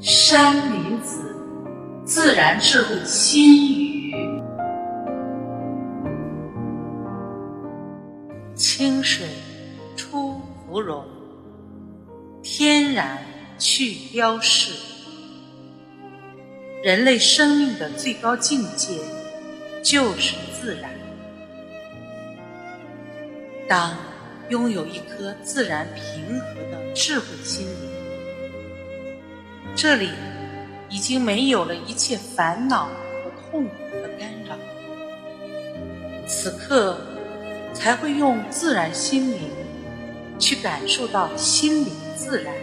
山林子，自然智慧心语。清水出芙蓉，天然去雕饰。人类生命的最高境界就是自然。当拥有一颗自然平和的智慧心灵。这里已经没有了一切烦恼和痛苦的干扰，此刻才会用自然心灵去感受到心灵自然，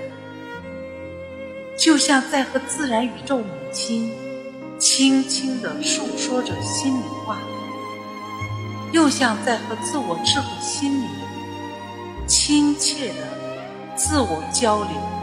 就像在和自然宇宙母亲轻轻地诉说着心里话，又像在和自我智慧心灵亲切的自我交流。